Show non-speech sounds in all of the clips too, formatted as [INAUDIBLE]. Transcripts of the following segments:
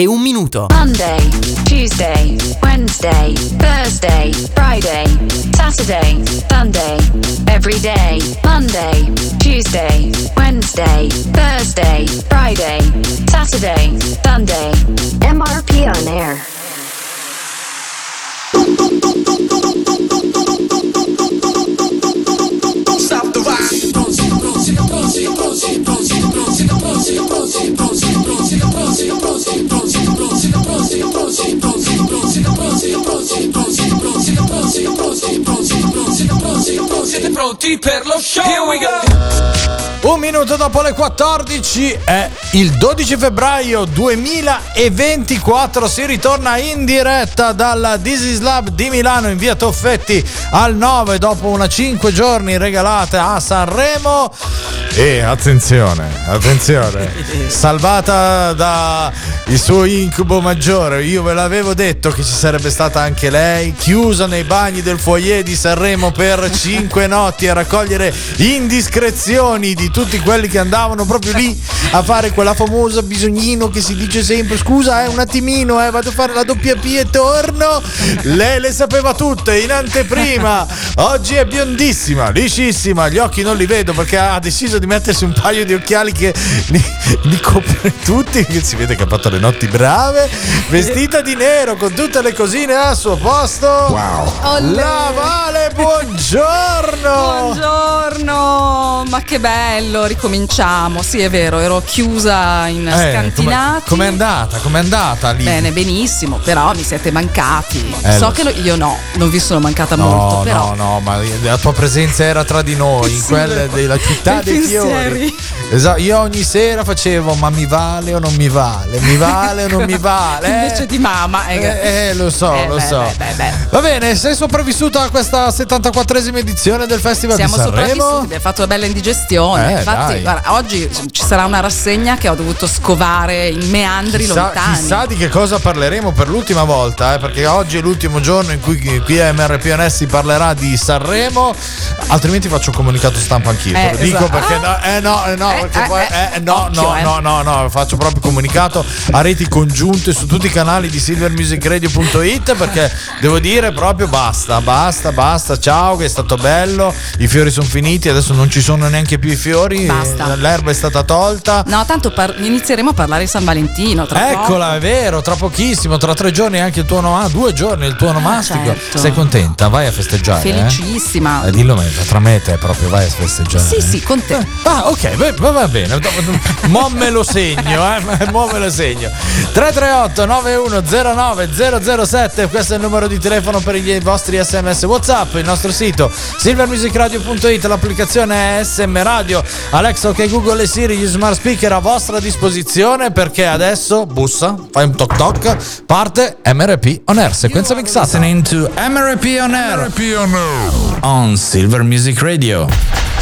e un minuto. Monday, Tuesday, Wednesday, Thursday, Friday, Saturday, Sunday. Every day. Monday, Tuesday, Wednesday, Thursday, Friday, Saturday, Sunday. MRP on air. Siete pronti per lo show? Here we go! Un minuto dopo le 14 è il 12 febbraio 2024. Si ritorna in diretta dalla is Lab di Milano in via Toffetti al 9 dopo una 5 giorni regalata a Sanremo. E attenzione, attenzione, [LAUGHS] salvata da il suo incubo maggiore. Io ve l'avevo detto che ci sarebbe stata anche lei, chiusa nei bagni del foyer di Sanremo per 5 notti a raccogliere indiscrezioni di tutti quelli che andavano proprio lì a fare quella famosa bisognino che si dice sempre scusa eh, un attimino eh, vado a fare la doppia P e torno. Lei le sapeva tutte in anteprima. Oggi è biondissima liscissima gli occhi non li vedo perché ha deciso di mettersi un paio di occhiali che [LAUGHS] li, li copre tutti che si vede che ha fatto le notti brave vestita di nero con tutte le cosine al suo posto Olè. la Vale buongiorno Buongiorno, ma che bello, ricominciamo. Sì, è vero, ero chiusa in Eh, scantinati. com'è- com'è andata? Com'è andata lì? Bene, benissimo, però mi siete mancati. Eh, so che lo- io no, non vi sono mancata No, molto, però. no, no, ma la tua presenza era tra di noi, [LAUGHS] in Sì, quella della città dei fiori. Pensieri. Esatto, io ogni sera facevo ma mi vale o non mi vale, mi vale o non mi vale. [LAUGHS] Invece di mamma. eh, Eh, eh, lo so, eh, lo beh, so. beh, beh. Va bene, sei sopravvissuta a questa 74esima edizione del Festival Siamo di Sanremo? sopravvissuti, abbiamo fatto una bella indigestione. Eh, Infatti, guarda, oggi ci sarà una rassegna che ho dovuto scovare in meandri Chissà, lontani. chissà di che cosa parleremo per l'ultima volta, eh, perché oggi è l'ultimo giorno in cui qui a MRPNS si parlerà di Sanremo, altrimenti faccio un comunicato stampa anch'io. Lo dico esatto. perché no, eh no, eh no, Eh, perché eh, poi eh. no, no, no, no, no, faccio proprio comunicato a reti congiunte su tutti i canali di silvermusicradio.it perché devo dire proprio basta, basta, basta, ciao che è stato bello, i fiori sono finiti, adesso non ci sono neanche più i fiori, Basta. l'erba è stata tolta. No, tanto par- inizieremo a parlare di San Valentino. Tra Eccola, poco. è vero, tra pochissimo, tra tre giorni anche il tuo onomastico. Ah, due giorni il tuo onomastico. certo. Sei contenta? Vai a festeggiare. Felicissima. Eh, dillo me, tra me e te proprio vai a festeggiare. Sì, sì, con te. Ah, ok, beh, va, va bene. Mo me lo segno, eh. Mo me lo segno. 338 9109 007, questo è il numero di telefono per i vostri sms WhatsApp, il nostro sito silvermusicradio.it, l'applicazione è SM Radio, Alexa, ok Google e Siri, gli smart speaker a vostra disposizione perché adesso bussa, fai un toc toc, parte MRP On Air, sequenza mixata. Listening to MRP On Air on Silver Music Radio.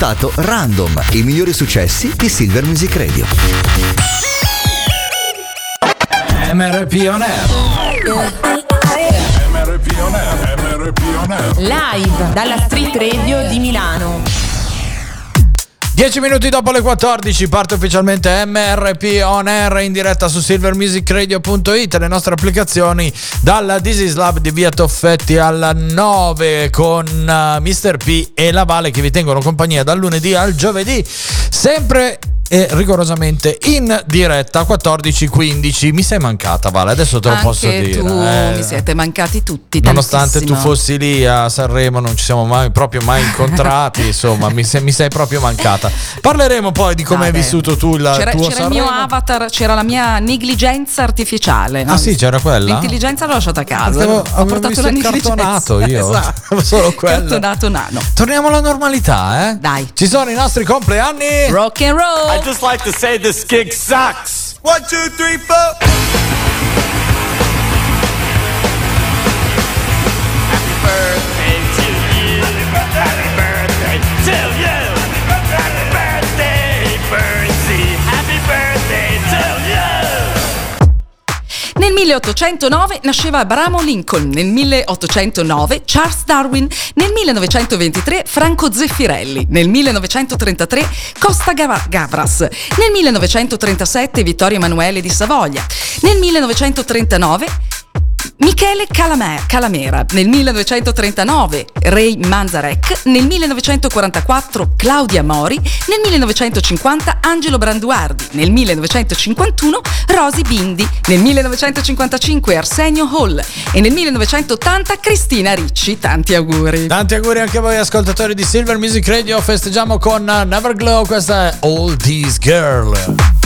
Ascoltato Random, i migliori successi di Silver Music Radio. MRP On Air. MRP On Air, MRP On Air. Live dalla Street Radio di Milano. 10 minuti dopo le 14 parte ufficialmente MRP On Air in diretta su silvermusicradio.it le nostre applicazioni dalla This is Lab di via Toffetti alla 9 con uh, Mr. P e la Vale che vi tengono compagnia dal lunedì al giovedì sempre e rigorosamente in diretta a 14.15 mi sei mancata Vale adesso te lo Anche posso dire tu eh. mi siete mancati tutti. Nonostante tu tantissimo. fossi lì a Sanremo, non ci siamo mai, proprio mai [LAUGHS] incontrati. insomma, mi sei, mi sei proprio mancata. Parleremo poi di come hai Vabbè. vissuto tu il C'era, tuo c'era il mio Sanremo. avatar, c'era la mia negligenza artificiale. no? Ah, sì, c'era quella? L'intelligenza l'ho lasciata a casa. Avevo- ho portato la negligenza. cartonato io. [LAUGHS] Esatto. [LAUGHS] Solo quello. Cartonato nano. Torniamo alla normalità, eh? Dai. Ci sono i nostri compleanni. Rock and roll. I just like to say this gig sucks. One, two, three, four. Nel 1809 nasceva Abramo Lincoln, nel 1809 Charles Darwin, nel 1923 Franco Zeffirelli, nel 1933 Costa Gavras, nel 1937 Vittorio Emanuele di Savoia, nel 1939 Michele Calame- Calamera nel 1939, Ray Manzarek nel 1944, Claudia Mori nel 1950, Angelo Branduardi nel 1951, Rosy Bindi nel 1955, Arsenio Hall e nel 1980 Cristina Ricci. Tanti auguri. Tanti auguri anche a voi ascoltatori di Silver Music Radio, festeggiamo con uh, Neverglow, questa è All These Girl.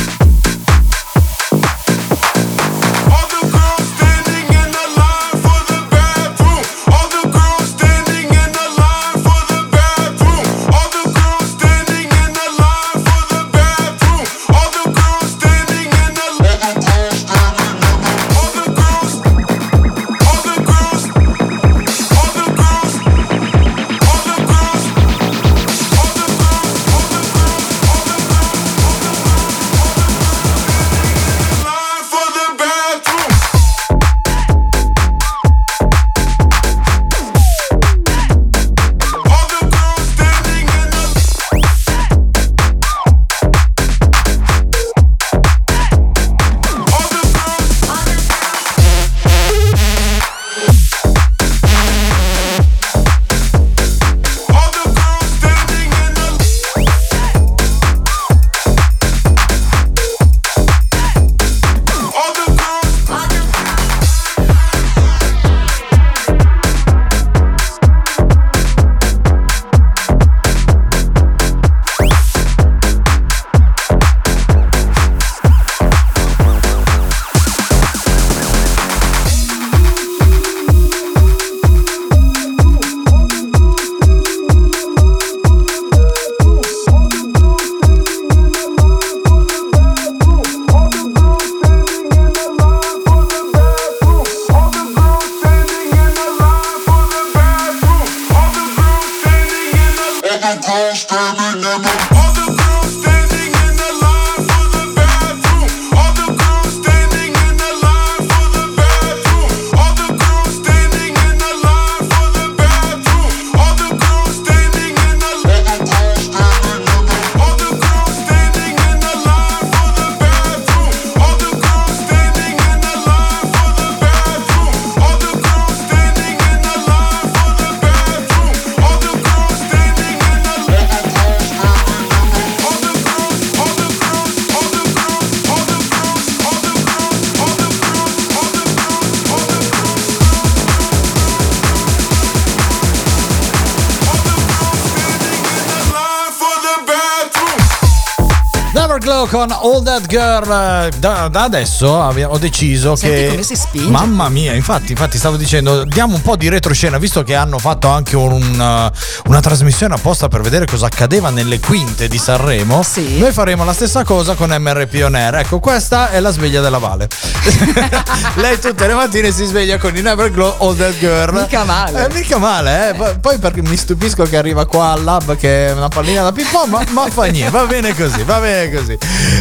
Neverglow con All That Girl. Eh, Da, da adesso ho deciso Senti che. come si spinge. Mamma mia, infatti, infatti, stavo dicendo, diamo un po' di retroscena, visto che hanno fatto anche un- una, una trasmissione apposta per vedere cosa accadeva nelle quinte di Sanremo. Sì. Noi faremo la stessa cosa con MRP On Air. Ecco, questa è la sveglia della Vale. [LAUGHS] Lei tutte le mattine si sveglia con i Neverglow All That Girl. Mica male. Eh, mica male, eh. Poi- Poi perché mi stupisco che arriva qua al lab che è una pallina da ping pong, ma, ma fa niente, va bene così, va bene così.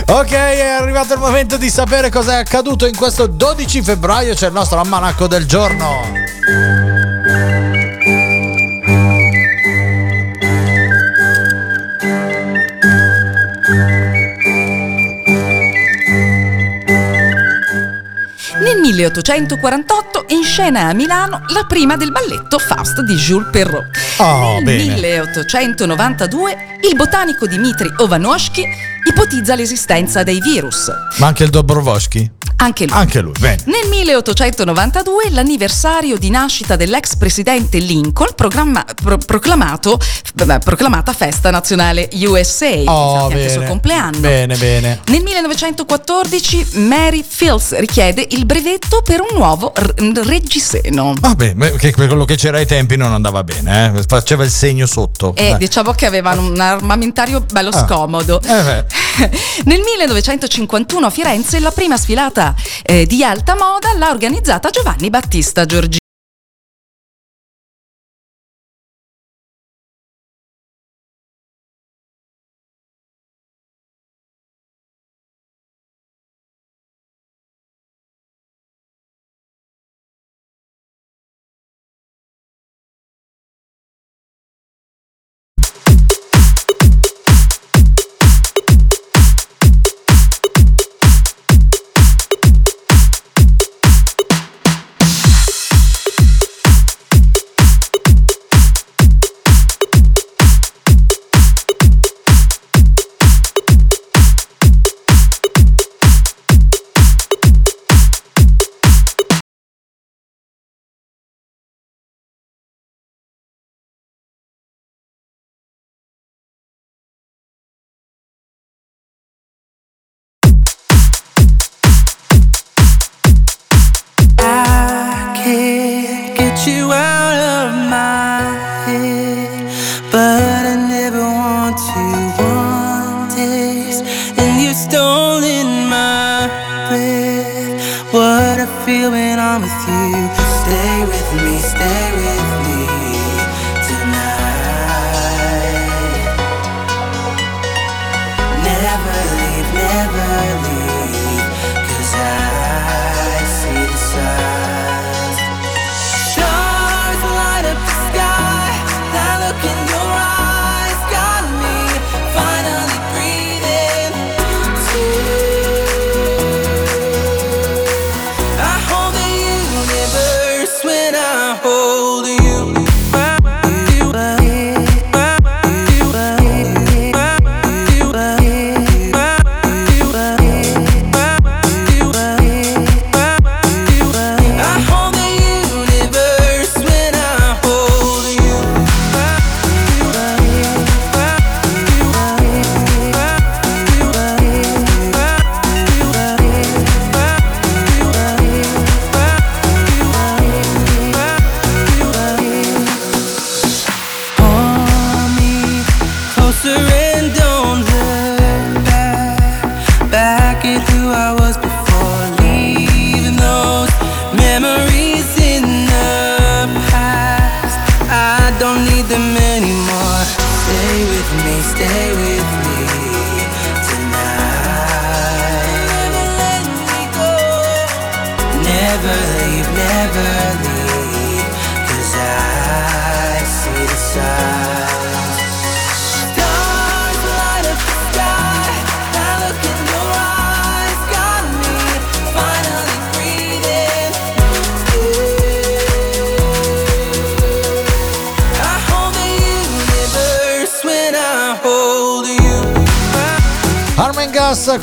Ok, è arrivato il momento di sapere cosa è accaduto in questo 12 febbraio, c'è il nostro almanacco del giorno. Nel 1848 in scena a Milano la prima del balletto Faust di Jules Perrault. Oh, Nel bene. 1892 il botanico Dmitri Ovanosky ipotizza l'esistenza dei virus. Ma anche il Dobrovolsky? Anche lui. Anche lui, bene. Nel 1892 l'anniversario di nascita dell'ex presidente Lincoln, pro- proclamata festa nazionale USA, Oh, infatti anche il suo bene. compleanno. Bene, bene. Nel 1914 Mary Fields richiede il brevetto per un nuovo r- reggiseno. Vabbè, che quello che c'era ai tempi non andava bene, eh. faceva il segno sotto. E Eh. diciamo che avevano un armamentario bello Ah. scomodo. Eh. [LAUGHS] Nel 1951 a Firenze la prima sfilata eh, di alta moda l'ha organizzata Giovanni Battista Giorgi.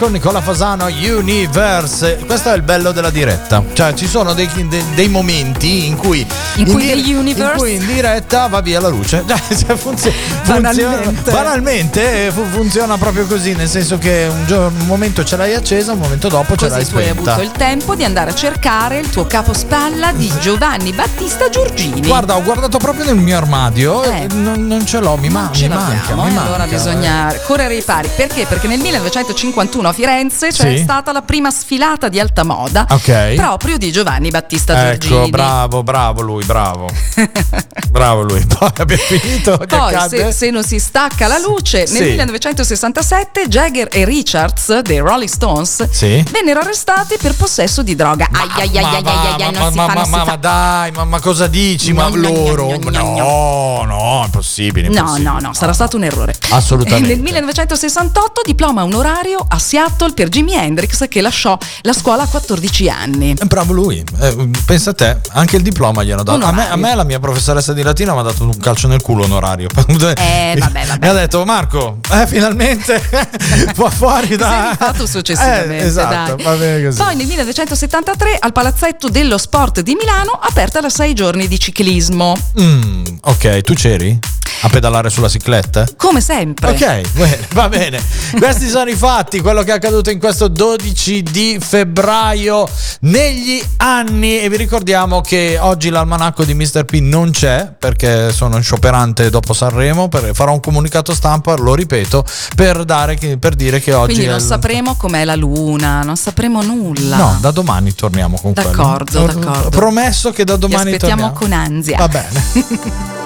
Con Nicola Fasano Universe. Questo è il bello della diretta. Cioè, ci sono dei, dei- dei momenti in cui In cui di- in cui in diretta va via la luce. [LAUGHS] Cioè, funzio- Banalmente. funziona, banalmente eh, fu- funziona proprio così. Nel senso che un, giorno- un momento ce l'hai accesa, un momento dopo ce l'hai Così tu hai spenta. avuto il tempo di andare a cercare il tuo capospalla di Giovanni Battista Giorgini. Guarda, ho guardato proprio nel mio armadio Eh. e non, non ce l'ho, mi, ma- mi manca. mi allora manca. bisogna correre ai pari. Perché? Perché nel 1951 a Firenze c'è Sì. stata la prima sfilata di alta moda Ok. proprio di Giovanni Battista Ecco, Giorgini. bravo, bravo lui, bravo. [LAUGHS] bravo lui. [LAUGHS] Poi abbiamo finito. Poi, se, se non si stacca la luce, Sì. nel 1967 Jagger e Richards dei Rolling Stones Sì. vennero arrestati per possesso di droga. Ai ai ai ma, ai ai ai, ai, ma, non si ma- fa, ma- non si ma- fa. ma dai, ma, cosa dici? ma No, loro? no, no, no, impossibile. No, no, no, sarà stato un errore. Assolutamente. E Nel 1968 diploma onorario a Seattle per Jimi Hendrix che lasciò la scuola a 14 anni. Eh, Bravo lui, Eh, pensa a te, anche il diploma gli hanno dato. A me, a me la mia professoressa di latino mi ha dato un calcio nel culo onorario. [LAUGHS] Eh, vabbè, vabbè. Mi ha detto Marco, eh, finalmente [LAUGHS] fu- fuori da... Fatto successivamente. [LAUGHS] Eh, esatto, dai. va bene così. Poi nel 1973 al Palazzetto dello Sport di Milano aperta la 6 giorni di ciclismo. Mm, ok, tu c'eri? A pedalare sulla cicletta? Come sempre. Ok, va bene. Questi sono i fatti, quello che è accaduto in questo 12 di febbraio negli anni e vi ricordiamo che oggi l'almanacco di Mr. P non c'è perché sono in scioperante dopo Sanremo, per- farò un comunicato stampa, lo ripeto, per, dare che- per dire che oggi... Quindi non il- sapremo com'è la luna, non sapremo nulla. No, da domani torniamo con quello. D'accordo, Ho- d'accordo. Ho promesso che da Ti domani aspettiamo torniamo. con ansia. Va bene. [LAUGHS]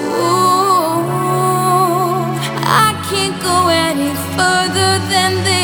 I can't go any further than this.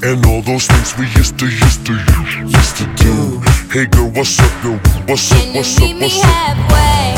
And all those things we used to, used to, used to do. Hey girl, what's up, yo? What's up, what's up, meet me what's up?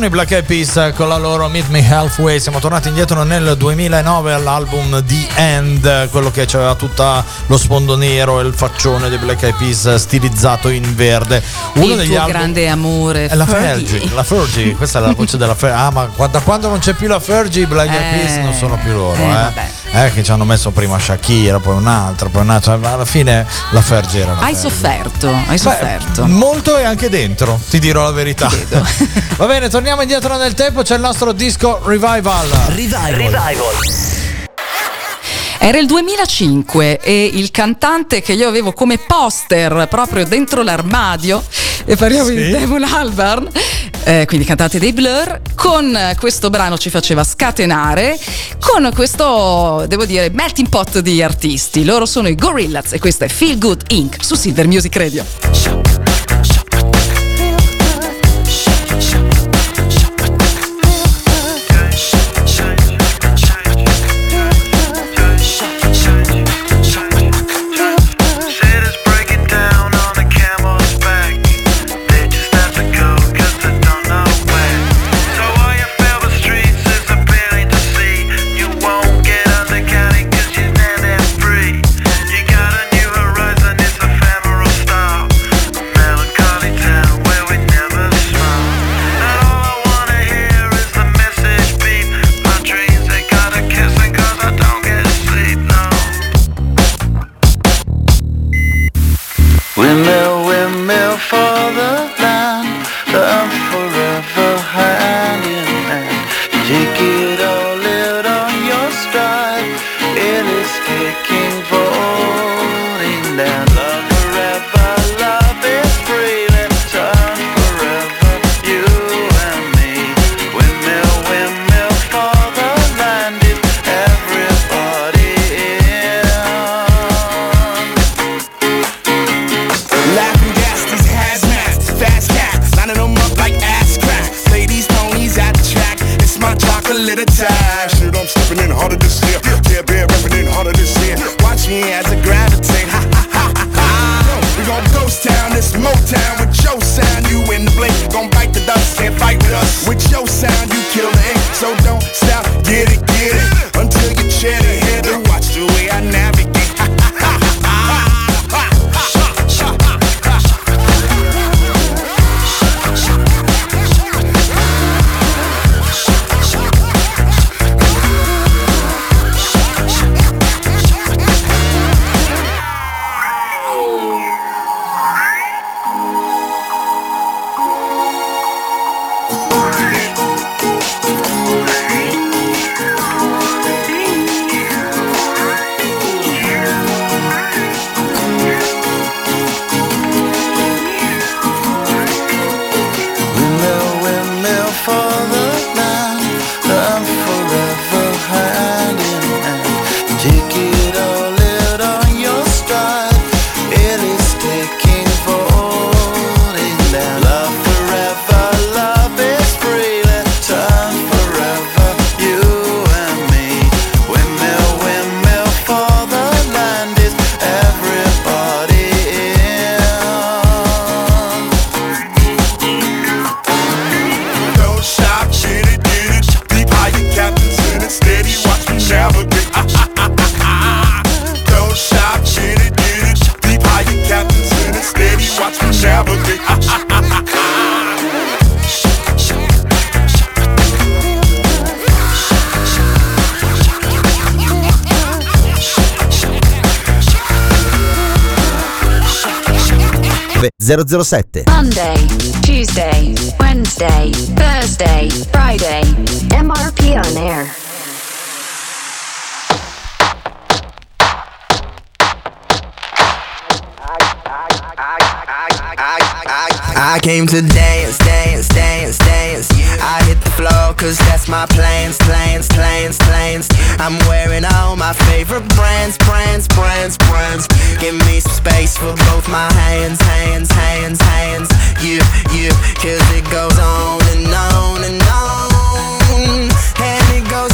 Sono i Black Eyed Peas con la loro Meet Me Halfway. Siamo tornati indietro nel 2009 all'album The End, quello che aveva tutto lo sfondo nero e il faccione dei Black Eyed Peas stilizzato in verde. Uno il degli album grande amore. è la Fergie. La Fergie, questa è la voce della Fergie. Ah, ma da quando non c'è più la Fergie, i Black Eyed Eh, Peas non sono più loro, eh, eh. vabbè. Eh, che ci hanno messo prima Shakira, poi un'altra, poi un'altra. ma alla fine la Fergie era la Hai Fergie. sofferto, hai Beh, sofferto. molto e anche dentro, ti dirò la verità. [LAUGHS] Va bene, torniamo indietro nel tempo, c'è il nostro disco Revival. Revival. Era il 2005 e il cantante che io avevo come poster proprio dentro l'armadio, e parliamo di Damon Albarn, eh, quindi cantante dei Blur, con questo brano ci faceva scatenare, con questo, devo dire, melting pot di artisti. Loro sono i Gorillaz e questo è Feel Good Inc. su Silver Music Radio. 007. Monday, Tuesday, Wednesday, Thursday, Friday. MRP on air. I came to dance, dance, dance, dance. I hit the floor cause that's my plans, plans, plans, plans. I'm wearing all my favorite brands, brands, brands, brands. Give me some space for both my hands, hands, hands, hands. Yeah, yeah, cause it goes on and on and on. And it goes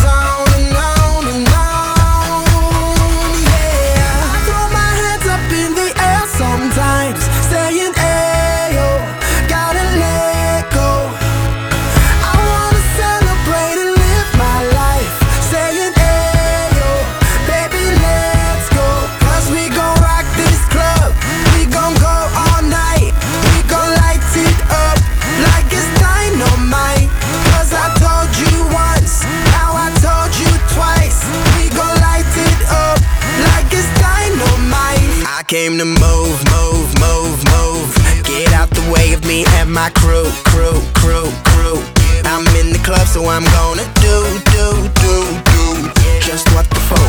of my crew, crew, crew, crew. I'm in the club, so I'm gonna do, do, do, do. Just what the phone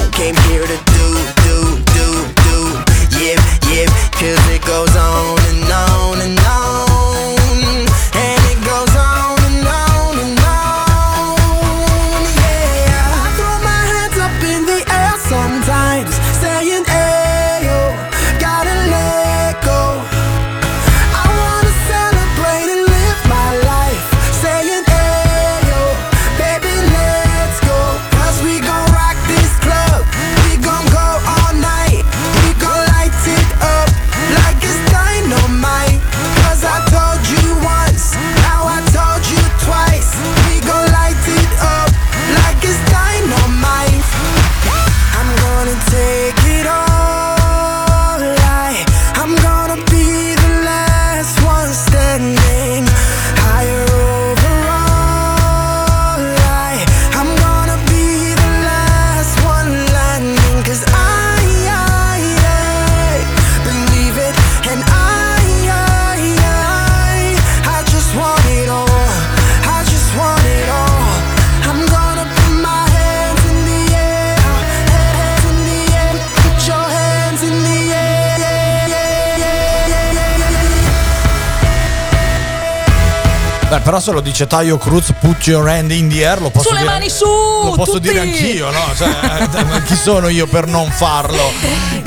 se lo dice Taio Cruz, put your hand in the air, lo posso Sulle dire. mani su! Lo posso tutti! dire anch'io, no? Cioè, eh, [LAUGHS] chi sono io per non farlo?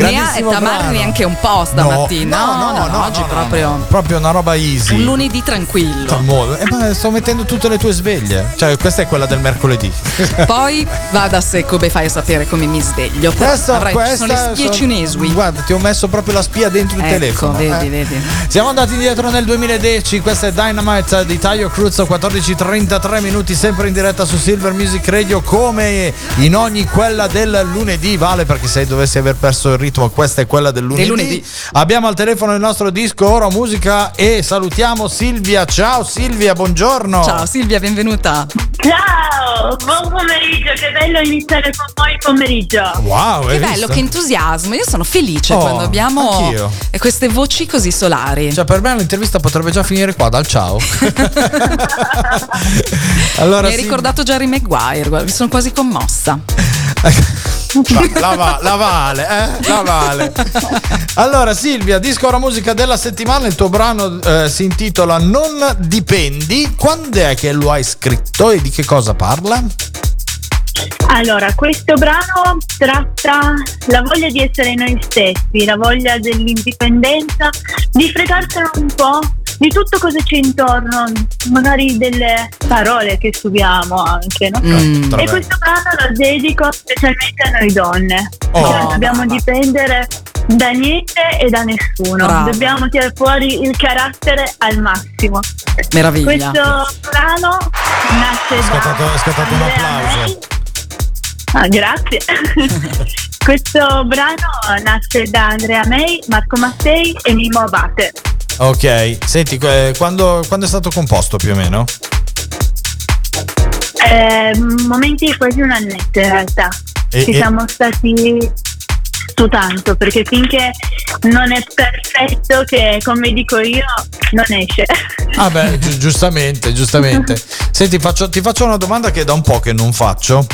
Ne ha Grandissimo Tamara brano. neanche un po' stamattina. No, no, no, no, oggi no, proprio no, proprio una roba easy. un lunedì tranquillo. Eh, ma sto mettendo tutte le tue sveglie. Cioè, questa è quella del mercoledì. [LAUGHS] Poi va da sé come fai a sapere come mi sveglio. Questa, avrai- ci sono questa le spie sono- cinesi. Guarda, ti ho messo proprio la spia dentro il Ecco, telefono. vedi, eh. vedi. Siamo andati indietro nel 2010, questa è Dynamite di Taio Cruz, 14.33 minuti, sempre in diretta su Silver Music Radio, come in ogni quella del lunedì, vale perché se dovessi aver perso il ritmo, questa è quella del lunedì. lunedì. Abbiamo al telefono il nostro disco Oro Musica e salutiamo Silvia. Ciao Silvia, buongiorno. Ciao Silvia, benvenuta. Ciao, buon pomeriggio, che bello iniziare con voi il pomeriggio. Wow, Che bello, visto? che entusiasmo. Io sono felice Oh, quando abbiamo anch'io. queste voci così solari. Cioè, per me l'intervista potrebbe già finire qua dal ciao. [LAUGHS] allora, Mi hai Sil- ricordato Jerry Maguire, guarda, mi sono quasi commossa. [LAUGHS] [LAUGHS] La, va- la vale, eh? La vale. Allora, Silvia, disco ora musica della settimana. Il tuo brano eh, si intitola Non dipendi. Quando è che lo hai scritto e di che cosa parla? Allora, questo brano tratta la voglia di essere noi stessi, la voglia dell'indipendenza, di fregarsene un po' di tutto cosa c'è intorno, magari delle parole che subiamo anche, no? Mm. E Vabbè. questo brano lo dedico specialmente a noi donne, Oh, non dobbiamo dipendere da niente e da nessuno, Brava. dobbiamo tirare fuori il carattere al massimo. Meraviglia. Questo brano nasce È scattato, da è scattato un Andrea applauso. Ah, grazie. [LAUGHS] Questo brano nasce da Andrea May, Marco Mattei e Mimo Abate. Ok, senti, quando, quando è stato composto più o meno? Eh, momenti quasi un annetto in realtà. E- Ci e- siamo stati tu tanto, perché finché non è perfetto, che come dico io, non esce. Ah beh, [LAUGHS] gi- giustamente, giustamente. Senti, faccio- ti faccio una domanda che da un po' che non faccio.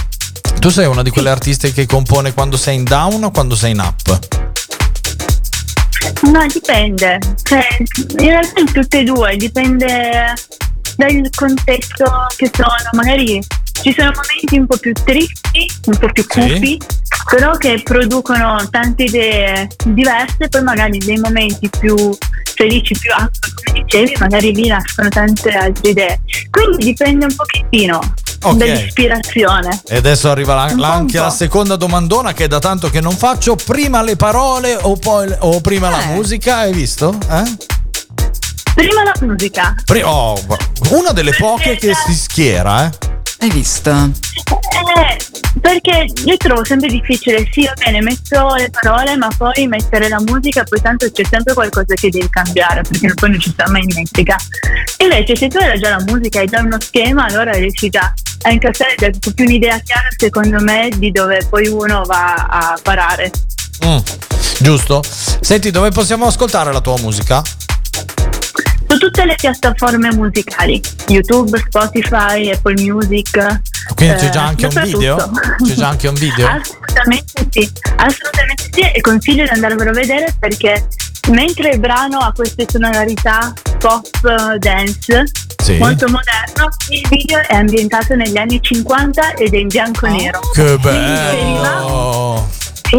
Tu sei una di quelle artiste che compone quando sei in down o quando sei in up? No, dipende. Cioè, in realtà in tutte e due, dipende dal contesto che sono. Magari ci sono momenti un po' più tristi, un po' più cupi, però che producono tante idee diverse, poi magari dei momenti più felici, più up, come dicevi, magari lì nascono tante altre idee. Quindi dipende un pochettino Ok. dall'ispirazione. E adesso arriva la- po', anche la seconda domandona che è da tanto che non faccio. Prima le parole o, poi, o prima la musica? Hai visto? Eh? Prima la musica. Pri- oh, una delle poche che si schiera, eh? Hai visto? Eh, perché io trovo sempre difficile, sì, va bene, metto le parole, ma poi mettere la musica, poi tanto c'è sempre qualcosa che devi cambiare, perché poi non ci sta mai dimentica. Invece, se tu hai già la musica, hai già uno schema, allora riesci già a incassare già po' più un'idea chiara, secondo me, di dove poi uno va a parare. Mm, giusto? Senti, dove possiamo ascoltare la tua musica? Tutte le piattaforme musicali, YouTube, Spotify, Apple Music. Quindi c'è eh, già anche un video? C'è già anche un video? [LAUGHS] Assolutamente sì, assolutamente sì e consiglio di andarvelo a vedere perché mentre il brano ha queste sonorità pop eh, dance Sì. molto moderno, il video è ambientato negli anni 50 ed è in bianco e nero. Che bello! Sì,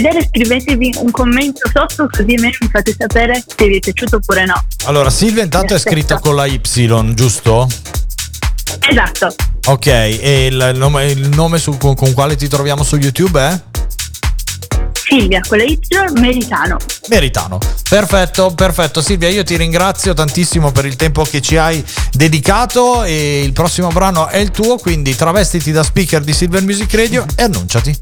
vedere, scrivetevi un commento sotto così almeno mi fate sapere se vi è piaciuto oppure no. Allora, Silvia intanto è scritta con la Y, giusto? Esatto, Ok, e il nome, il nome su- con, con quale ti troviamo su YouTube è? Silvia con la Y Meritano. Meritano. Perfetto, perfetto. Silvia, io ti ringrazio tantissimo per il tempo che ci hai dedicato e il prossimo brano è il tuo, quindi travestiti da speaker di Silver Music Radio e annunciati.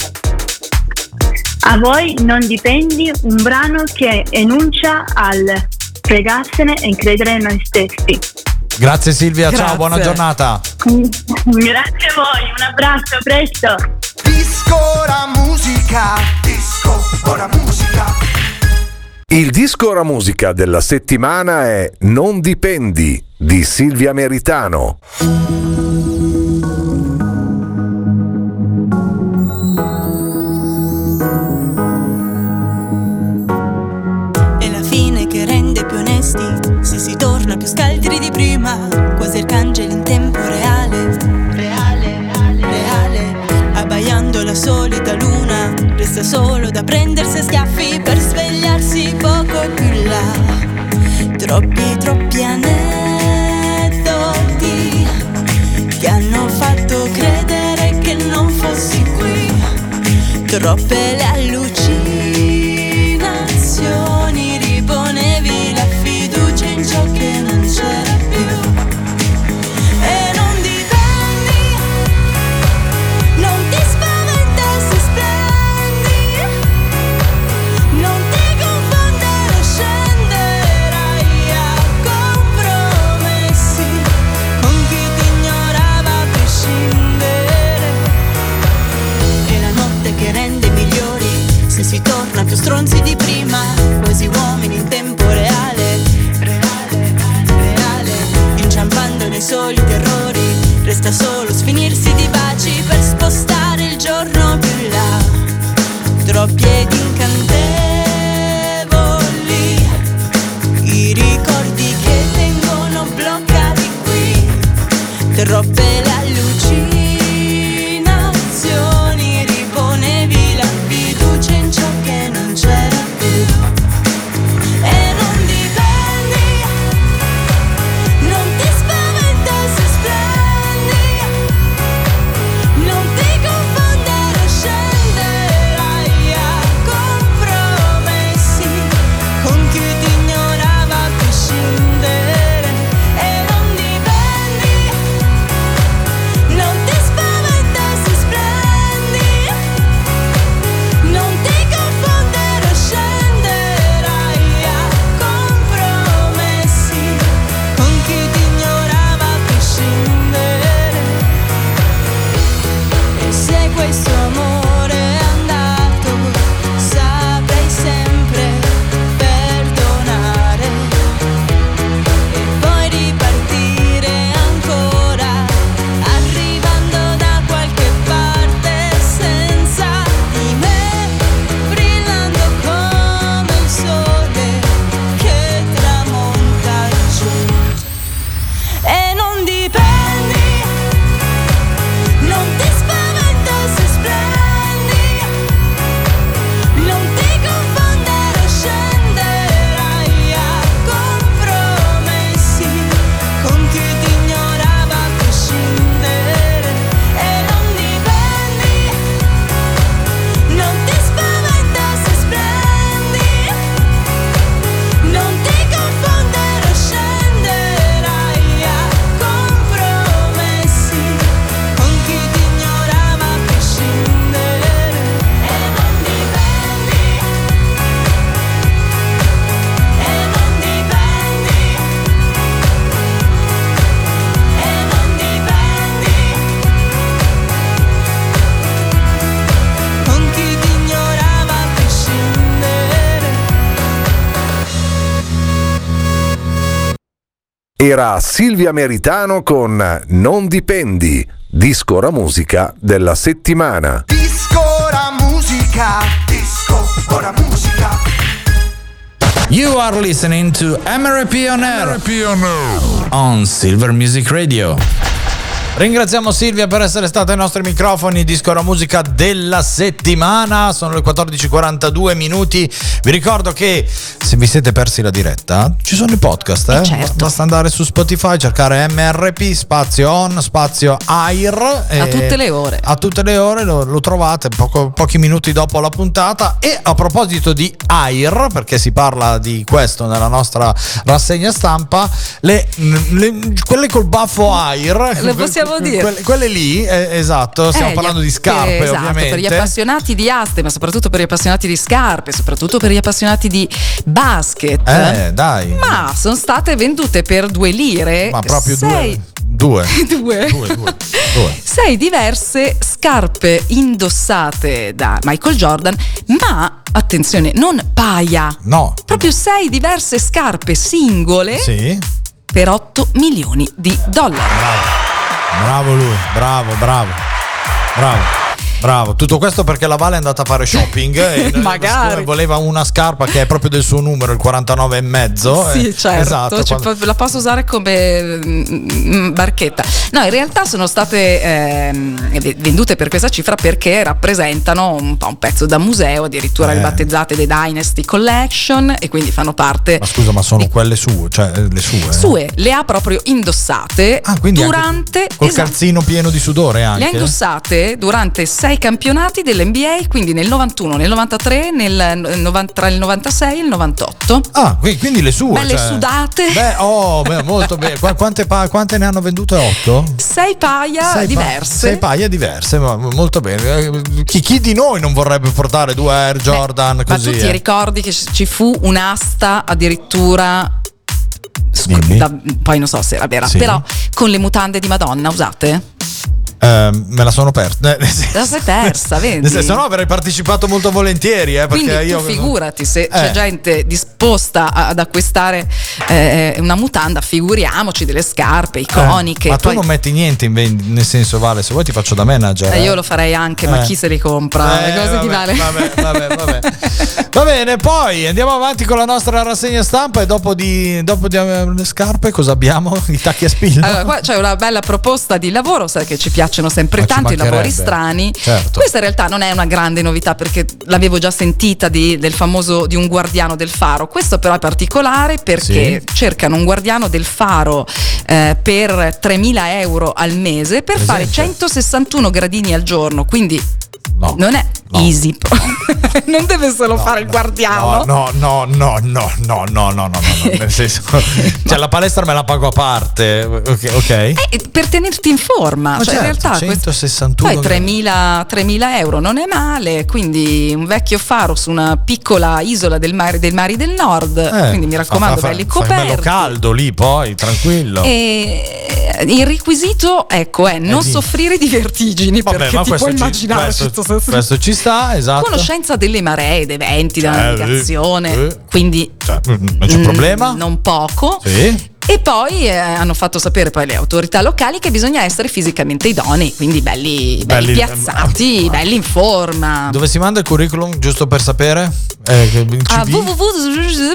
A voi non dipendi un brano che enuncia al fregarsene e credere in noi stessi. Grazie Silvia, ciao, Grazie. buona giornata. [LAUGHS] Grazie a voi, un abbraccio, a presto. Disco ora musica, disco ora musica. Il disco ora musica della settimana è Non dipendi di Silvia Meritano. Arcangeli in tempo reale. Reale, reale. Abbaiando la solita luna. Resta solo da prendersi a schiaffi Per svegliarsi poco più là. Troppi, troppi aneddoti Che hanno fatto credere che non fossi qui. Troppe le allucinazioni era Silvia Meritano con Non dipendi, disco ora musica della settimana. Disco ora musica. Disco ora musica. You are listening to MRP on Air on Silver Music Radio. Ringraziamo Silvia per essere stata ai nostri microfoni, disco la musica della settimana, sono le 14.42 minuti. Vi ricordo che se vi siete persi la diretta ci sono i podcast, eh? certo. basta andare su Spotify, cercare MRP, spazio on, spazio air. A tutte le ore. A tutte le ore lo, lo trovate poco- pochi minuti dopo la puntata. E a proposito di air, perché si parla di questo nella nostra rassegna stampa, le- le- quelle col baffo air. Le possiamo dire. Quelle, quelle lì, eh, esatto, stiamo Eh, parlando gli- di scarpe esatto, ovviamente. per gli appassionati di aste, ma soprattutto per gli appassionati di scarpe, soprattutto per gli appassionati di basket. Eh, dai. Ma sono state vendute per due lire. Ma proprio sei, due. due. [LAUGHS] Due. Due, due, due. sei diverse scarpe indossate da Michael Jordan, ma attenzione, non paia. No. Proprio sei diverse scarpe singole Sì. per 8 milioni di dollari. Bravo lui, bravo, bravo. Bravo. Bravo, tutto questo perché la Vale è andata a fare shopping e [LAUGHS] Magari. voleva una scarpa che è proprio del suo numero, il 49 e mezzo. Sì, eh, certo, esatto, cioè, quando- la posso usare come mm, barchetta. No, in realtà sono state v- vendute per questa cifra perché rappresentano un po' un pezzo da museo, addirittura Eh. ribattezzate The Dynasty Collection e quindi fanno parte Ma scusa, ma sono quelle sue, cioè eh, le sue. sue, le ha proprio indossate Ah, durante Col esatto, calzino pieno di sudore anche. le ha indossate durante sei campionati dell'NBA, quindi nel 91, nel 93, nel 90 tra il 96 e il 98. Ah, qui- quindi le sue. Belle cioè- sudate. Beh, oh, beh, molto bene. Qua- Quante, pa- quante ne hanno vendute? Otto? Sei paia Sei pa- diverse. sei paia diverse, ma molto bene. Eh, Chi, chi di noi non vorrebbe portare due Air Jordan Ma così? tu ti eh? ricordi che ci fu un'asta addirittura. scu- Dimmi. da- poi non so se era vera, Sì. però con le mutande di Madonna usate? Eh, me la sono persa. Eh, La sei persa, vedi? Nel senso, no, avrei partecipato molto volentieri. Eh, perché Quindi io figurati se c'è Eh. gente disposta ad acquistare eh, una mutanda, figuriamoci delle scarpe iconiche. Eh, ma tu Poi- non metti niente in vendita, nel senso, Vale, se vuoi ti faccio da manager. eh, io lo farei anche, ma chi se li compra? Eh, Le cose vabbè, di Vale. vabbè, vabbè, vabbè. [LAUGHS] Va bene, poi andiamo avanti con la nostra rassegna stampa e dopo di, dopo di le scarpe cosa abbiamo? I tacchi a spilla? Allora, qua c'è una bella proposta di lavoro, sai che ci piacciono sempre Ma tanto i lavori strani. Certo. Questa in realtà non è una grande novità perché l'avevo già sentita di- del famoso di un guardiano del faro. Questo però è particolare perché cercano un guardiano del faro eh, per 3.000 euro al mese per fare 161 gradini al giorno. Quindi non è easy, non deve solo fare il guardiano. No, no, no, no, no, no, no, no, no, no, nel senso, cioè la palestra me la pago a parte, ok? ok? Eh, per tenerti in forma, Ma cioè in certo, realtà questo- 161 poi 3.000, 3.000 euro non è male, quindi un vecchio faro su una piccola isola del mare, del mari del nord, Eh, quindi mi raccomando, fa- belli fa bello coperti. caldo lì poi, tranquillo. E il requisito ecco è non di- soffrire di vertigini Vabbè, perché ma ti puoi immaginare questo, questo senso- questo ci sta, esatto. conoscenza delle maree, dei venti, della Eh, navigazione, eh, quindi Cioè, non c'è mm, problema? non poco. Sì. E poi eh, hanno fatto sapere poi le autorità locali che bisogna essere fisicamente idonei, quindi belli, belli Belli- piazzati, belli in forma. Dove si manda il curriculum, giusto per sapere? Eh, A CV?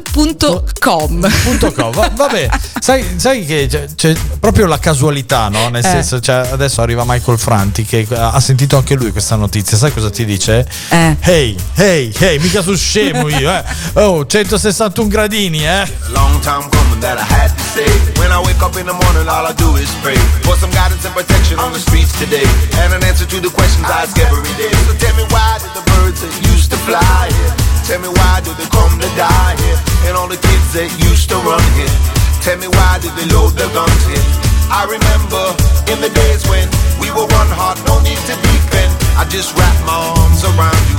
www.com Punto com. Va- vabbè, [LAUGHS] sai, sai che c'è, c'è proprio la casualità, no? Nel Eh. senso, cioè, adesso arriva Michael Franti che ha sentito anche lui questa notizia. Sai cosa ti dice? Eh. Hey, hey, hey, mica sul scemo io, eh. Oh, 161 gradini, eh. A long time coming that I had to say. When I wake up in the morning, all I do is pray for some guidance and protection on the streets today, and an answer to the questions I ask every day. So tell me why did the birds that used to fly here? Tell me why do they come to die here? And all the kids that used to run here. Tell me why did they load their guns here? I remember in the days when we were one heart, no need to defend. I just wrap my arms around you.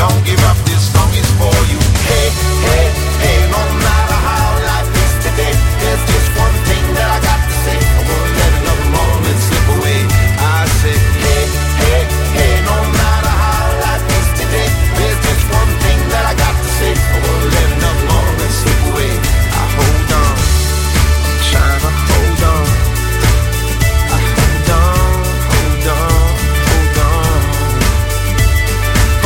Don't give up, this song is for you. Hey, hey, hey, no matter there's just one thing that I got to say. I won't let another moment slip away. I say, hey, hey, hey, no matter how life is today, there's just one thing that I got to say. I won't let another moment slip away. I hold on, I'm hold on. I hold on, hold on, hold on.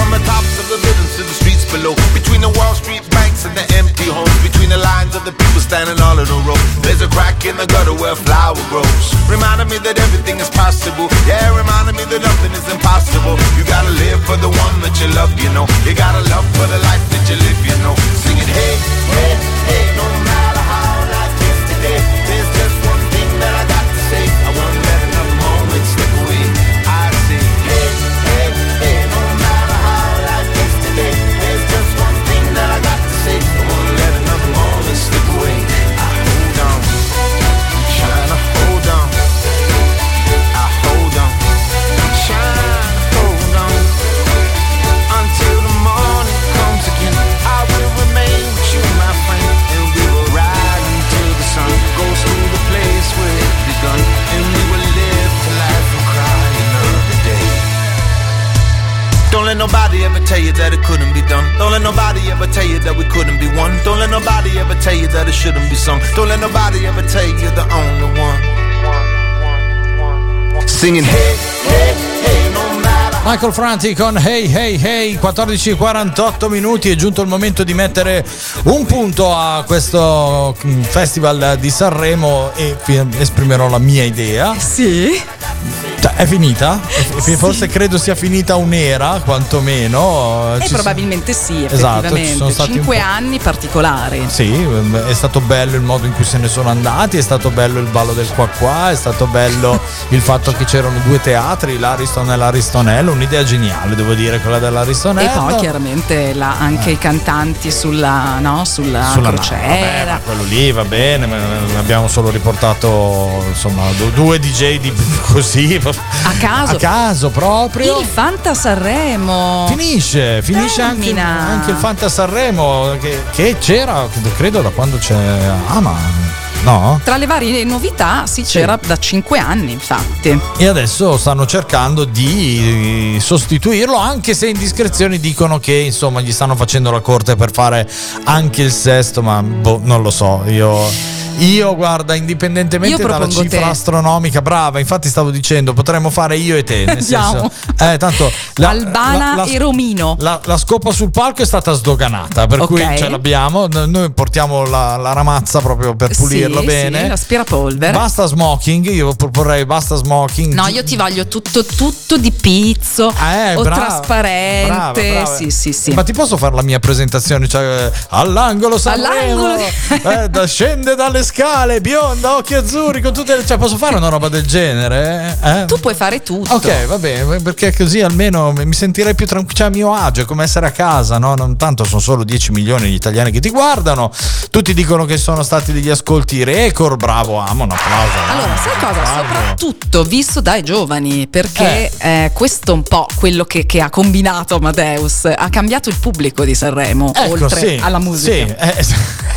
From the tops of the buildings to the streets below, between the walls the people standing all in a row. There's a crack in the gutter where a flower grows. Reminding me that everything is possible. Yeah, reminding me that nothing is impossible. You gotta live for the one that you love, you know. You gotta love for the life that you live, you know. Singing, hey, hey, hey, no tell you that it couldn't be done. Don't let nobody ever tell you that we couldn't be one. Don't let nobody ever tell you that it shouldn't be sung. Don't let nobody ever tell you you're the only one. Singing hey, hey, hey, no matter Michael Franti con Hey Hey Hey 14.48 minuti è giunto il momento di mettere un punto a questo mm, festival di Sanremo e esprimerò la mia idea. Sì. Cioè, è finita? Fi- Forse credo sia finita un'era, quantomeno. E Ci probabilmente sì, Esatto, ci sono stati Cinque anni particolari. Sì, è stato bello il modo in cui se ne sono andati, è stato bello il ballo del qua qua, è stato bello il fatto che c'erano due teatri, l'Ariston e l'Aristonello, un'idea geniale devo dire quella E dell'Aristonello. poi chiaramente la- anche i cantanti sulla, no, sulla, Sulla crociera. vabbè, ma quello lì va bene, ma abbiamo solo riportato insomma du- due DJ di [LAUGHS] così A caso. a caso proprio. Il Fanta Sanremo. Finisce, finisce anche, anche il Fanta Sanremo che, che c'era, credo da quando c'è Ama. No? Tra le varie novità si c'era da cinque anni, infatti. E adesso stanno cercando di sostituirlo, anche se indiscrezioni dicono che insomma gli stanno facendo la corte per fare anche il sesto, ma boh, non lo so. Io, io guarda, indipendentemente Io dalla cifra te. astronomica, brava, infatti stavo dicendo, potremmo fare io e te. Nel senso, eh, tanto la- Albana la- la- e Romino. la, la scopa sul palco è stata sdoganata, per Ok. cui ce l'abbiamo. Noi portiamo la, la ramazza proprio per pulirlo Sì, bene. sì, l'aspirapolvere. Basta smoking, io proporrei basta smoking. No, io ti voglio tutto, tutto di pizzo Eh, o brava, trasparente. brava, brava. Sì, sì, sì. Ma ti posso fare la mia presentazione? Cioè, all'angolo Sanremo, All'angolo eh, da- scende dalle scale, bionda, occhi azzurri, con tutte le... Cioè, posso fare una roba del genere? eh? Tu puoi fare tutto. Ok, va bene, perché così almeno mi sentirei più tranquillo, cioè a mio agio, è come essere a casa, no? Non tanto sono solo 10 milioni gli italiani che ti guardano, tutti dicono che sono stati degli ascolti record, bravo, amo, un applauso. Allora, sai cosa? Bravo. Soprattutto visto dai giovani, perché eh, questo è un po' quello che, che ha combinato Amadeus, ha cambiato il pubblico di Sanremo, Ecco, oltre sì, alla musica. sì, eh,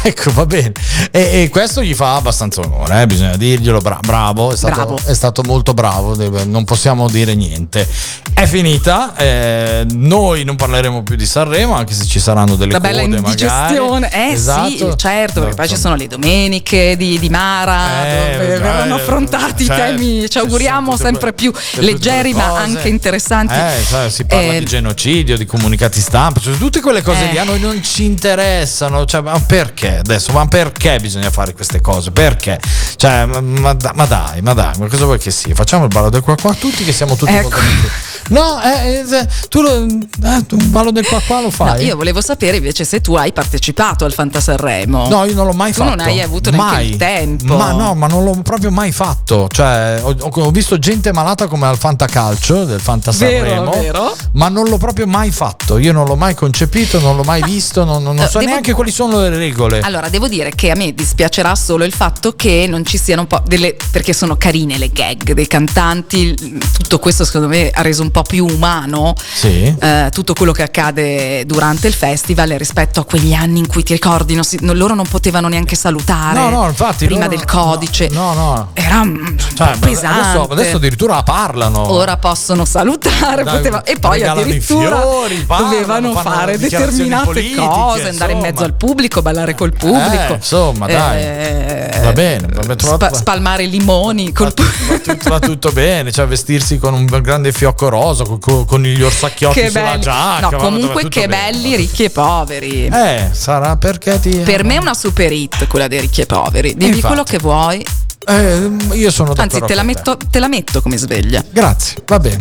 [LAUGHS] ecco, va bene. E, e questo gli fa abbastanza onore, eh, bisogna dirglielo. bra- bravo, è stato, Bravo. è stato molto bravo, deve- non possiamo dire niente. È finita, eh, noi non parleremo più di Sanremo, anche se ci saranno delle La bella code indigestione, magari. eh Esatto. sì, certo, perché poi ci Insomma. sono le domeniche di, di Mara, Eh, dove verranno eh, affrontati certo, i temi, ci ci auguriamo sempre più leggeri ma anche interessanti. Eh, sai, si parla Eh, di genocidio, di comunicati stampa, cioè, tutte quelle cose lì a noi non ci interessano. Cioè, ma perché adesso? Ma perché bisogna fare queste cose? Perché? Cioè, ma, ma ma dai, ma dai, ma cosa vuoi che sia? Facciamo il ballo del qua qua tutti che siamo tutti Ecco. amici. No, eh, eh, tu, lo, eh, un ballo del qua qua lo no, fai? io volevo sapere invece se tu hai partecipato al Fantasanremo. No, io non l'ho mai tu fatto. non hai avuto neanche mai. il tempo. Ma no, ma non l'ho proprio mai fatto. Cioè, ho, ho- visto gente malata come al Fantacalcio del Fanta Vero, vero. ma non l'ho proprio mai fatto. Io non l'ho mai concepito, non l'ho mai visto, non, non- non so [LAUGHS] devo- neanche quali sono le regole. Allora, devo dire che a me dispiacerà solo il fatto che non ci siano un po' delle. perché sono carine le gag dei cantanti. Tutto questo, secondo me, ha reso un po' più umano Sì. eh, tutto quello che accade durante il festival rispetto a quegli anni in cui ti ricordi, non si- non- loro non potevano neanche salutare No, no, infatti. prima loro- del codice. No, no. Era mm, Cioè, pesante. adesso, adesso addirittura parlano. Ora possono salutare Dai, poteva- e poi addirittura fiori, parlano, dovevano fare determinate politiche, cose, andare in mezzo al pubblico, ballare col pubblico. Eh, insomma, dai. Eh, Va bene, va bene, spa- spalmare limoni col va, tutto, va tutto bene, cioè vestirsi con un grande fiocco rosa, con, con gli orsacchiotti che sulla belli. giacca. No, comunque che bene. belli ricchi e poveri. Eh, sarà perché ti. Per me è una super hit quella dei ricchi e poveri. Dimmi Infatti. quello che vuoi. Eh, io sono d'accordo Anzi, te la, metto, te la metto come sveglia. Grazie, va bene.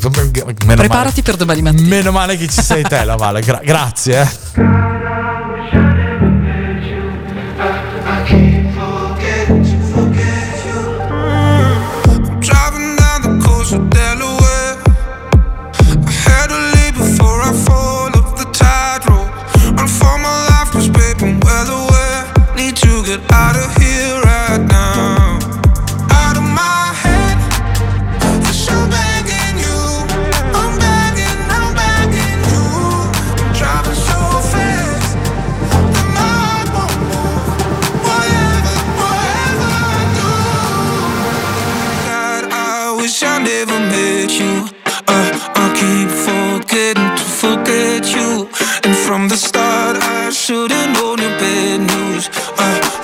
Meno Preparati per domani mattina. Male, meno male che ci sei te, la Vale. Gra- grazie. Eh. shoes. Uh. Ah.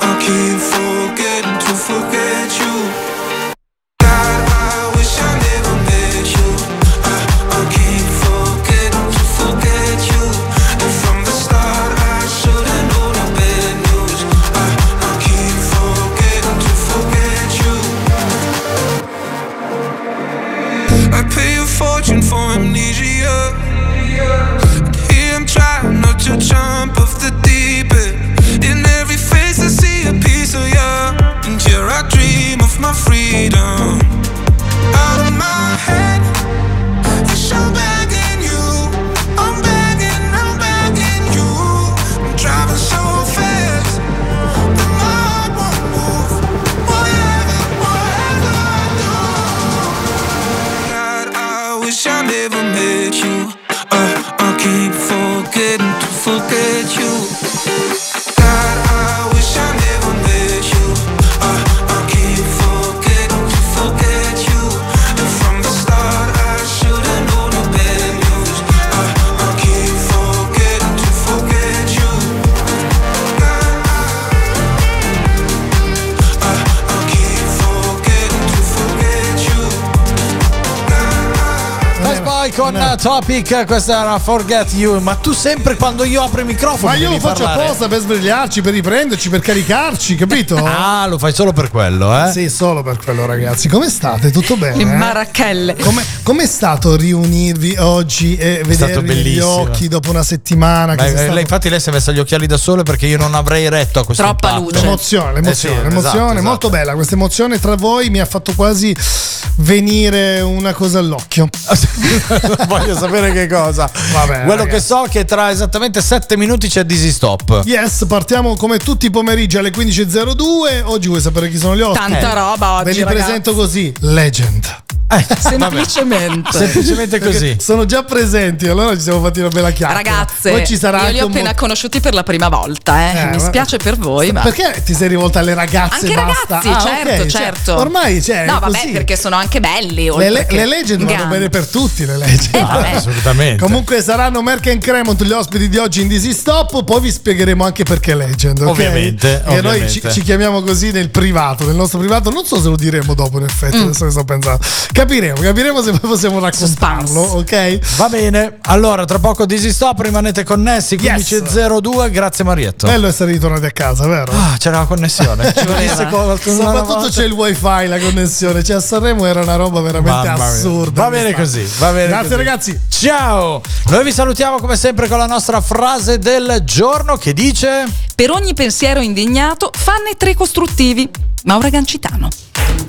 Topic, questa era Forget You. Ma tu sempre quando io apro i microfoni Ma io lo faccio parlare. apposta per svegliarci, per riprenderci, per caricarci, capito? [LAUGHS] Ah, lo fai solo per quello, eh? Sì, solo per quello, ragazzi. Come state? Tutto bene? In eh? marachelle. Come, com'è stato riunirvi oggi e negli bellissimo. occhi dopo una settimana? Ma, che eh, stato- lei, infatti lei si è messa gli occhiali da sole perché io non avrei retto a questo Troppa impatto. luce. L'emozione, l'emozione, Eh sì, l'emozione esatto, molto esatto. bella. Questa emozione tra voi mi ha fatto quasi venire una cosa all'occhio. [LAUGHS] Voglio sapere che cosa. Vabbè, Quello che ragazzi. so è che tra esattamente 7 minuti c'è Dizzy Stop. Yes, partiamo come tutti i pomeriggi alle 15.02. Oggi vuoi sapere chi sono gli ospiti? Tanta roba oggi, Ve li ragazzi. presento così: Legend. [LAUGHS] Semplicemente. Semplicemente così. Perché sono già presenti, allora ci siamo fatti una bella chiacchiera. Ragazze, Poi ci sarà io li ho appena mo- conosciuti per la prima volta, eh. Eh, Mi spiace per voi, ma. Perché ti sei rivolta alle ragazze? Anche e basta? ragazzi, Ah, certo, ok, cioè, certo. ormai cioè, No, vabbè, così. perché sono anche belli. Le, le- le legend vanno bene per tutti, le legend. Eh, vabbè. assolutamente. Comunque saranno Merck and Cremont gli ospiti di oggi in Dizzy Stop, poi vi spiegheremo anche perché Legend. ok? Ovviamente, E noi ci, ci chiamiamo così nel privato, nel nostro privato. Non so se lo diremo dopo, in effetti, Mm. adesso che sto pensando. Capiremo, capiremo se poi possiamo raccontarlo, ok? Va bene, allora tra poco Dizzy Stop, rimanete connessi Yes. 15.02, grazie Marietto. Bello essere ritornati a casa, vero? Ah, c'era la connessione. Ci voleva. una Soprattutto volta. c'è il wifi, la connessione. Cioè a Sanremo era una roba veramente Mamma mia. assurda. Va bene così, va bene. Grazie così. ragazzi. Ciao! Noi vi salutiamo come sempre con la nostra frase del giorno che dice: Per ogni pensiero indignato, fanne tre costruttivi. Maura Gancitano.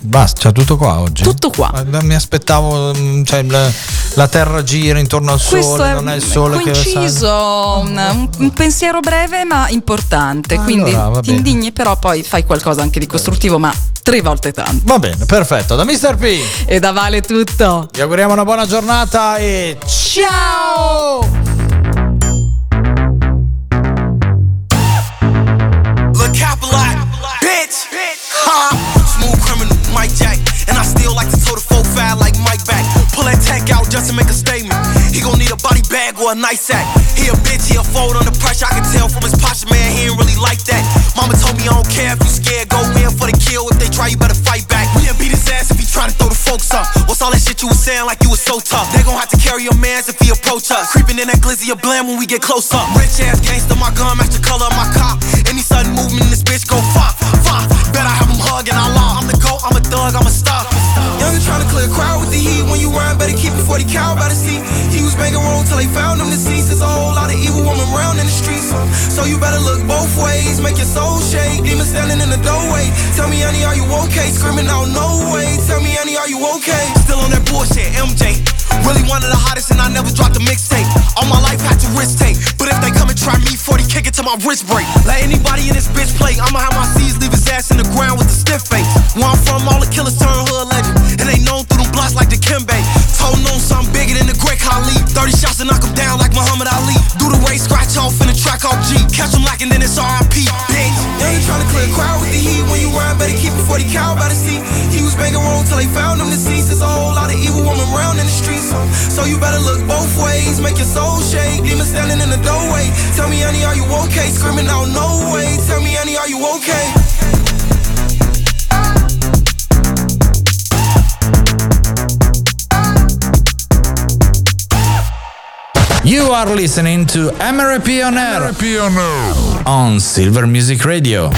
Basta, c'è tutto qua oggi. Tutto qua. Ma Mi aspettavo, mm, cioè, la, la terra gira intorno al Questo sole, è non è il sole che coinciso, un, un- un pensiero breve ma importante. Quindi Allora, va ti indigni, però poi fai qualcosa anche di costruttivo, ma tre volte tanto. Va bene, perfetto. Da Mr. P E da vale tutto. vi auguriamo una buona giornata e ciao! Look just to make a statement. He gon' need a body bag or a nice sack. He a bitch, he a fold under pressure. I can tell from his posture, man, he ain't really like that. Mama told me I don't care if you scared. Go in for the kill. If they try, you better fight back. We'll beat his ass if he try to throw the folks up. What's all that shit you was saying like you was so tough? They gon' have to carry your mans if he approach us. Creeping in that glizzy of blam when we get close up. Rich ass gangster, my gun match the color of my cop. Any sudden movement this bitch go fop, fop. Bet I have him hugging Allah. I'm the GOAT, I'm a better keep it 40 cal by the sea. He was banging wrong till they found him deceased. There's a whole lot of evil woman in the streets. So you better look both ways, make your soul shake. Demon standing in the doorway. Tell me, honey, are you okay? Screaming out, no way. Tell me, honey, are you okay? Still on that bullshit, MJ. Really one of the hottest, and I never dropped a mixtape. All my life had to risk take. But if they come and try me, 40 kick it to my wrist break. Let anybody in this bitch play. I'ma have my C's leave his ass in the ground with a stiff face. Where I'm from, all the killers turn hood legend. And they known through them blocks like the Kimbe. Told known something bigger than the Great Khali. 30 shots to knock him down like Muhammad Ali. Do the race, scratch off in the track off G. Catch him lacking, then it's RIP. Bitch. They ain't tryna clear a crowd with the heat when you ride, better keep it 40 cal by the seat. He was banging wrong till they found him deceased. There's a whole lot of evil woman around in the streets. So you better look both ways, make your soul shake. Demon standing in the doorway. Tell me, honey, are you okay? Screaming out, no way. Tell me, honey, are you okay? You are listening to MRP on Air on Silver Music Radio.